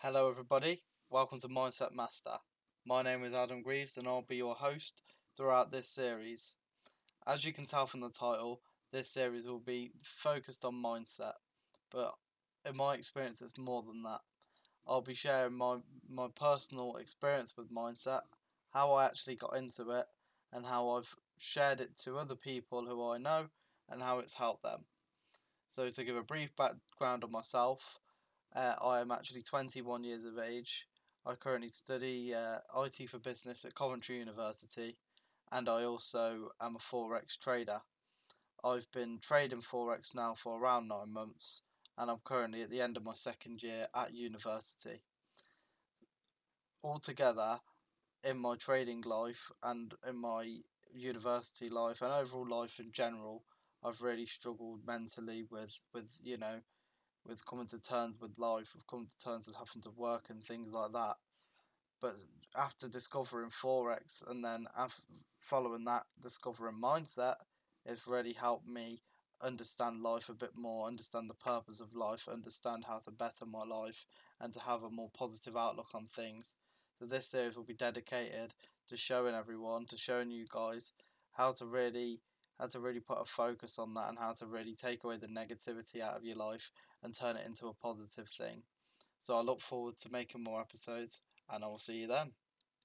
Hello, everybody. Welcome to Mindset Master. My name is Adam Greaves, and I'll be your host throughout this series. As you can tell from the title, this series will be focused on mindset, but in my experience, it's more than that. I'll be sharing my, my personal experience with mindset, how I actually got into it, and how I've shared it to other people who I know, and how it's helped them. So, to give a brief background on myself, uh, I am actually 21 years of age. I currently study uh, IT for business at Coventry University, and I also am a forex trader. I've been trading forex now for around nine months, and I'm currently at the end of my second year at university. Altogether, in my trading life and in my university life and overall life in general, I've really struggled mentally with with you know with coming to terms with life, with coming to terms with having to work and things like that. But after discovering forex and then after following that, discovering mindset, it's really helped me understand life a bit more, understand the purpose of life, understand how to better my life, and to have a more positive outlook on things. So this series will be dedicated to showing everyone, to showing you guys how to really how to really put a focus on that and how to really take away the negativity out of your life and turn it into a positive thing. So I look forward to making more episodes and I will see you then.